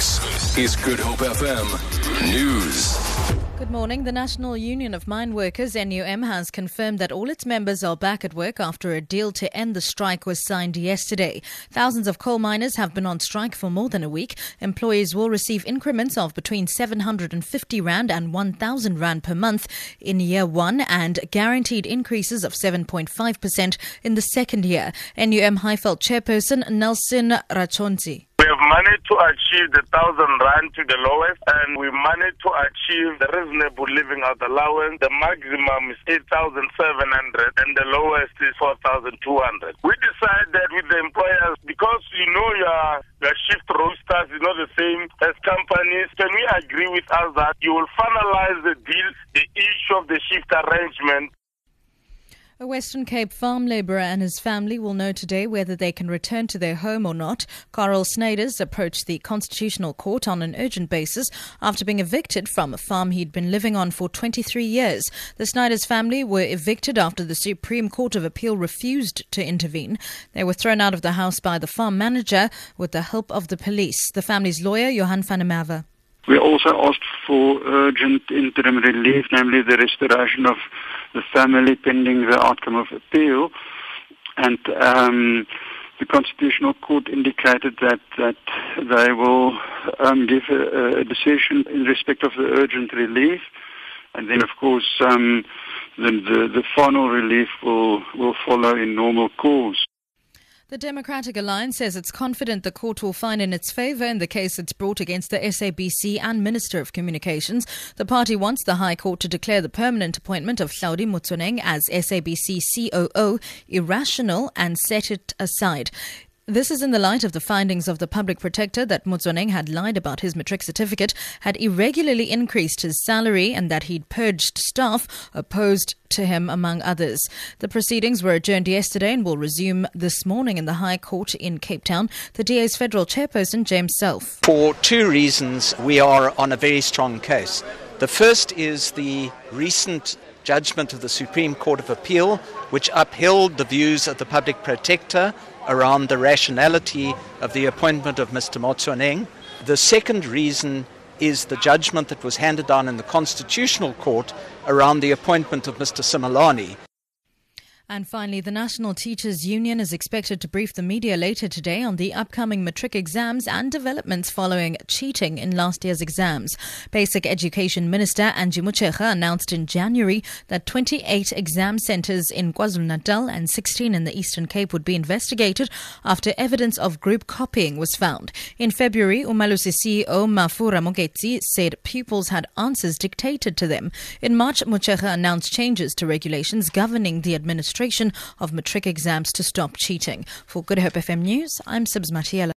This is Good Hope FM News. Good morning. The National Union of Mine Workers, NUM, has confirmed that all its members are back at work after a deal to end the strike was signed yesterday. Thousands of coal miners have been on strike for more than a week. Employees will receive increments of between 750 Rand and 1,000 Rand per month in year one and guaranteed increases of 7.5% in the second year. NUM Highveld chairperson Nelson Rachonzi. Managed to achieve the thousand rand to the lowest, and we managed to achieve the reasonable living out allowance. The maximum is eight thousand seven hundred, and the lowest is four thousand two hundred. We decided that with the employers because you know your your shift rosters is not the same as companies. Can we agree with us that you will finalize the deal, the issue of the shift arrangement a Western Cape farm labourer and his family will know today whether they can return to their home or not. Carl Snyders approached the Constitutional Court on an urgent basis after being evicted from a farm he'd been living on for 23 years. The Snyders family were evicted after the Supreme Court of Appeal refused to intervene. They were thrown out of the house by the farm manager with the help of the police. The family's lawyer, Johan van der. We also asked for urgent interim relief, namely the restoration of the family pending the outcome of appeal. And um, the Constitutional Court indicated that, that they will um, give a, a, decision in respect of the urgent relief. And then, of course, um, the, the, the final relief will, will follow in normal course. The Democratic Alliance says it's confident the court will find in its favour in the case it's brought against the SABC and Minister of Communications. The party wants the High Court to declare the permanent appointment of Hlaudi Motsoeneng as SABC COO irrational and set it aside. This is in the light of the findings of the public protector that Motsoeneng had lied about his matric certificate, had irregularly increased his salary, and that he'd purged staff opposed to him, among others. The proceedings were adjourned yesterday and will resume this morning in the High Court in Cape Town. The DA's federal chairperson, James Selfe. For two reasons, we are on a very strong case. The first is the recent judgment of the Supreme Court of Appeal, which upheld the views of the public protector around the rationality of the appointment of Mr. Motsoeneng. The second reason is the judgment that was handed down in the Constitutional Court around the appointment of Mr. Simelane. And finally, the National Teachers Union is expected to brief the media later today on the upcoming matric exams and developments following cheating in last year's exams. Basic Education Minister Angie Motshekga announced in January that 28 exam centres in KwaZulu-Natal and 16 in the Eastern Cape would be investigated after evidence of group copying was found. In February, Umalusi CEO Mafu Rakometsi said pupils had answers dictated to them. In March, Motshekga announced changes to regulations governing the of matric exams to stop cheating. For Good Hope FM News, I'm Sibs Matiela.